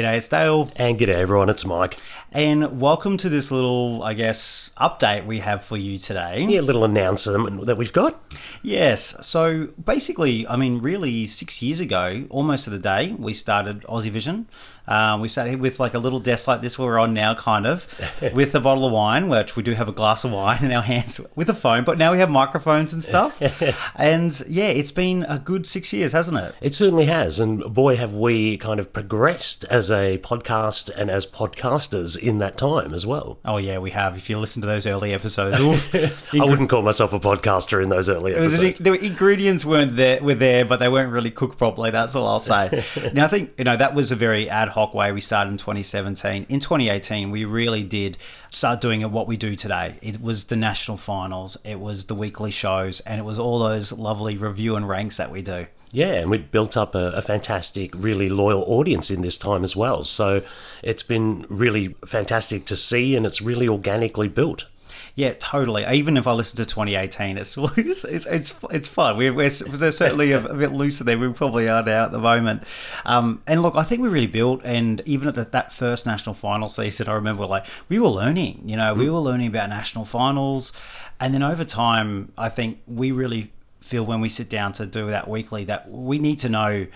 G'day, it's Dale. And g'day everyone, it's Mike. And welcome to this little, I guess, update we have for you today. Yeah, a little announcement that we've got. Yes. So basically, I mean, really, six years ago, almost to the day, we started Aussie Vision. Um, we started with like a little desk like this where we're on now, kind of, with a bottle of wine, which we do have a glass of wine in our hands with a phone, but now we have microphones and stuff. and yeah, it's been a good six years, hasn't it? It certainly has. And boy, have we kind of progressed as a podcast and as podcasters in that time as well. Oh, yeah, we have. If you listen to those early episodes, I wouldn't call myself a podcaster in those early episodes. the ingredients weren't there, were there, but they weren't really cooked properly. That's all I'll say. now, I think, you know, that was a very ad hoc way we started in 2017. In 2018, we really did start doing what we do today. It was the national finals, it was the weekly shows, and it was all those lovely review and ranks that we do. Yeah, and we'd built up a, a, fantastic, really loyal audience in this time as well. So it's been really fantastic to see, and it's really organically built. Yeah, totally. Even if I listen to 2018, it's it's it's it's, fun. We're, we're, we're certainly a, a, bit looser than we probably are now at the moment. Um, and look, I think we really built. And even at the, that first national final season, I remember like we were learning. You know, mm. we were learning about national finals, and then over time, I think we really feel when we sit down to do that weekly that we need to know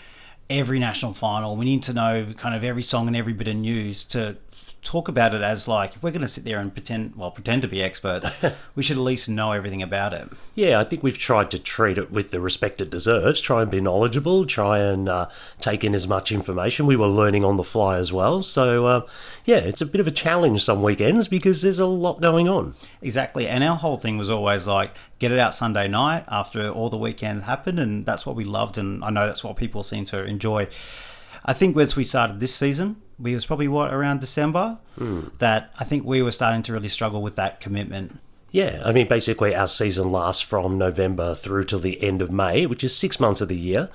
every national final. We need to know kind of every song and every bit of news to talk about it as like if we're going to sit there and pretend well pretend to be experts we should at least know everything about it. Yeah i think we've tried to treat it with the respect it deserves try and be knowledgeable try and uh, take in as much information. We were learning on the fly as well so uh, yeah it's a bit of a challenge some weekends because there's a lot going on. Exactly and our whole thing was always like get it out sunday night after all the weekends happened and that's what we loved and i know that's what people seem to enjoy. I think once we started this season, we was probably what around December mm. that I think we were starting to really struggle with that commitment. Yeah, I mean, basically, our season lasts from November through to the end of May, which is six months of the year.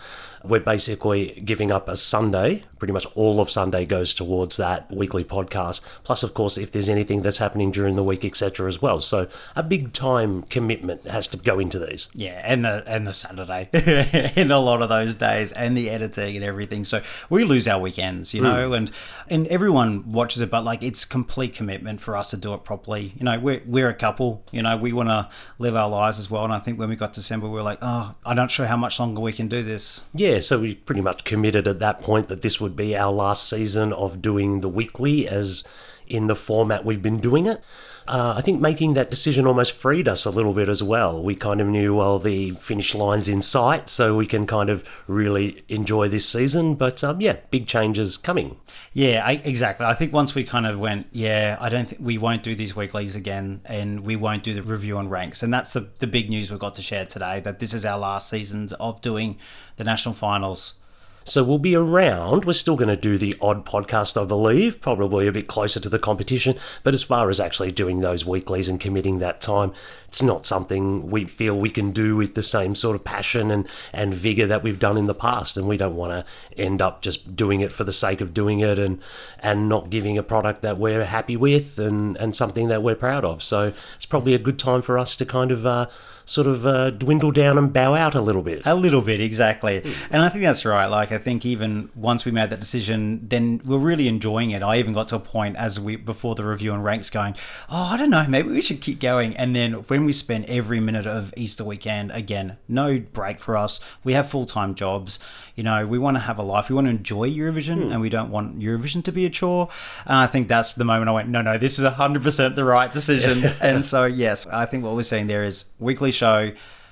We're basically giving up a Sunday. Pretty much all of Sunday goes towards that weekly podcast. Plus, of course, if there's anything that's happening during the week, etc., as well. So a big time commitment has to go into these. Yeah, and the and the Saturday and a lot of those days, and the editing and everything. So we lose our weekends, you know, mm. and and everyone watches it, but like it's complete commitment for us to do it properly. You know, we're we're a couple. You know, we want to live our lives as well. And I think when we got December, we were like, oh, I'm not sure how much longer we can do this. Yeah so we pretty much committed at that point that this would be our last season of doing the weekly as in the format we've been doing it uh, I think making that decision almost freed us a little bit as well. We kind of knew, well, the finish line's in sight, so we can kind of really enjoy this season. But um, yeah, big changes coming. Yeah, I, exactly. I think once we kind of went, yeah, I don't think we won't do these weeklies again, and we won't do the review on ranks, and that's the the big news we've got to share today. That this is our last season of doing the national finals so we'll be around. We're still going to do the odd podcast, I believe, probably a bit closer to the competition. But as far as actually doing those weeklies and committing that time, it's not something we feel we can do with the same sort of passion and, and vigor that we've done in the past. And we don't want to end up just doing it for the sake of doing it and, and not giving a product that we're happy with and, and something that we're proud of. So it's probably a good time for us to kind of. Uh, sort of uh, dwindle down and bow out a little bit. A little bit, exactly. And I think that's right. Like, I think even once we made that decision, then we're really enjoying it. I even got to a point as we, before the review and ranks going, oh, I don't know, maybe we should keep going. And then when we spend every minute of Easter weekend, again, no break for us. We have full time jobs. You know, we want to have a life. We want to enjoy Eurovision hmm. and we don't want Eurovision to be a chore. And I think that's the moment I went, no, no, this is 100% the right decision. and so, yes, I think what we're saying there is weekly show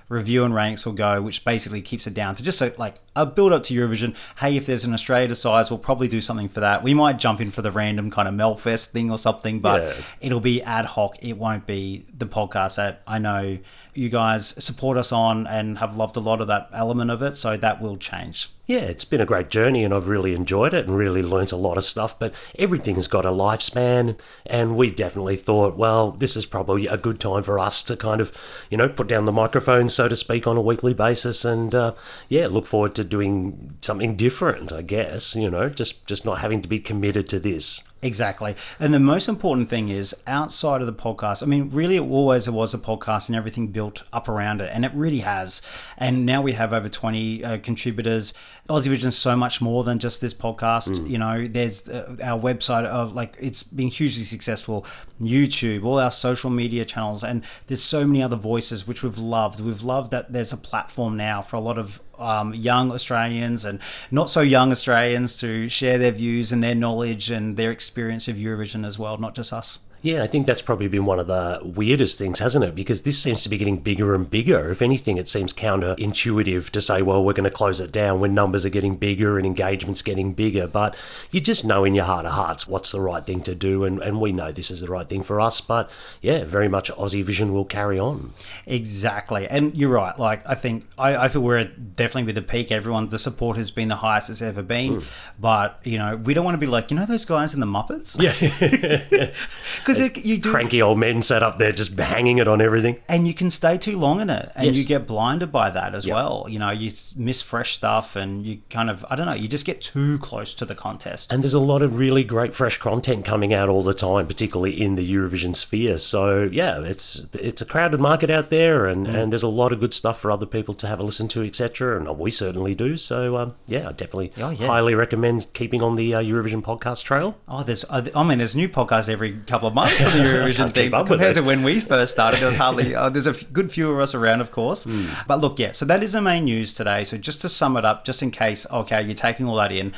review and ranks will go, which basically keeps it down to just so, like a build up to Eurovision. Hey, if there's an Australia decides, we'll probably do something for that. We might jump in for the random kind of Melfest thing or something, but yeah. it'll be ad hoc. It won't be the podcast that I know you guys support us on and have loved a lot of that element of it. So that will change. Yeah, it's been a great journey and I've really enjoyed it and really learnt a lot of stuff, but everything's got a lifespan. And we definitely thought, well, this is probably a good time for us to kind of, you know, put down the microphone, so to speak, on a weekly basis. And uh, yeah, look forward to doing something different. I guess you know, just just not having to be committed to this. Exactly. And the most important thing is outside of the podcast, I mean, really, it always was a podcast and everything built up around it. And it really has. And now we have over 20 uh, contributors. Aussie Vision is so much more than just this podcast. Mm. You know, there's uh, our website, of like, it's been hugely successful. YouTube, all our social media channels. And there's so many other voices, which we've loved. We've loved that there's a platform now for a lot of um, young Australians and not so young Australians to share their views and their knowledge and their experience of Eurovision as well, not just us. Yeah, I think that's probably been one of the weirdest things, hasn't it? Because this seems to be getting bigger and bigger. If anything, it seems counterintuitive to say, well, we're going to close it down when numbers are getting bigger and engagement's getting bigger. But you just know in your heart of hearts what's the right thing to do. And, and we know this is the right thing for us. But yeah, very much Aussie Vision will carry on. Exactly. And you're right. Like, I think, I, I feel we're definitely with the peak. Everyone, the support has been the highest it's ever been. Mm. But, you know, we don't want to be like, you know, those guys in the Muppets? Yeah. because you do cranky old men sat up there just hanging it on everything, and you can stay too long in it, and yes. you get blinded by that as yep. well. You know, you miss fresh stuff, and you kind of I don't know, you just get too close to the contest. And there's a lot of really great fresh content coming out all the time, particularly in the Eurovision sphere. So yeah, it's it's a crowded market out there, and, mm. and there's a lot of good stuff for other people to have a listen to, etc. And we certainly do. So um, yeah, I definitely oh, yeah. highly recommend keeping on the uh, Eurovision podcast trail. Oh, there's I mean, there's new podcasts every couple of months of the Eurovision thing compared to when we first started. There was hardly uh, there's a f- good few of us around, of course. Mm. But look, yeah. So that is the main news today. So just to sum it up, just in case, okay, you're taking all that in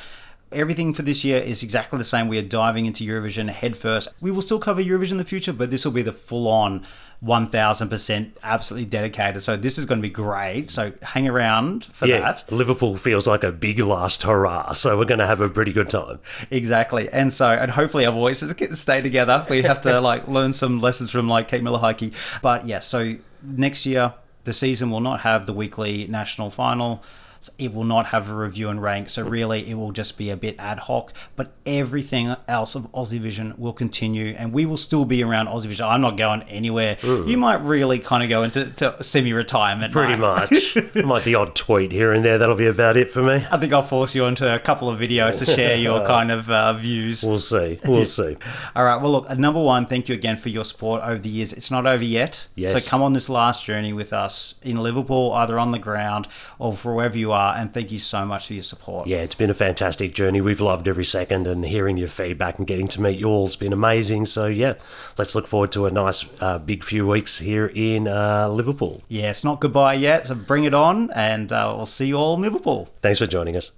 everything for this year is exactly the same. We are diving into Eurovision head first. We will still cover Eurovision in the future, but this will be the full on 1000% absolutely dedicated. So this is going to be great. So hang around for yeah, that. Liverpool feels like a big last hurrah. So we're going to have a pretty good time. Exactly. And so, and hopefully our voices can stay together. We have to like learn some lessons from like Kate Miller But yeah, so next year, the season will not have the weekly national final it will not have a review and rank. So really, it will just be a bit ad hoc. But everything else of Aussie Vision will continue, and we will still be around Aussie Vision. I'm not going anywhere. Mm. You might really kind of go into semi-retirement. Pretty much. might the odd tweet here and there. That'll be about it for me. I think I'll force you into a couple of videos to share your kind of uh, views. We'll see. We'll see. All right. Well, look. Number one, thank you again for your support over the years. It's not over yet. Yes. So come on this last journey with us in Liverpool, either on the ground or for wherever you are. And thank you so much for your support. Yeah, it's been a fantastic journey. We've loved every second, and hearing your feedback and getting to meet you all has been amazing. So, yeah, let's look forward to a nice uh, big few weeks here in uh, Liverpool. Yeah, it's not goodbye yet, so bring it on, and uh, we'll see you all in Liverpool. Thanks for joining us.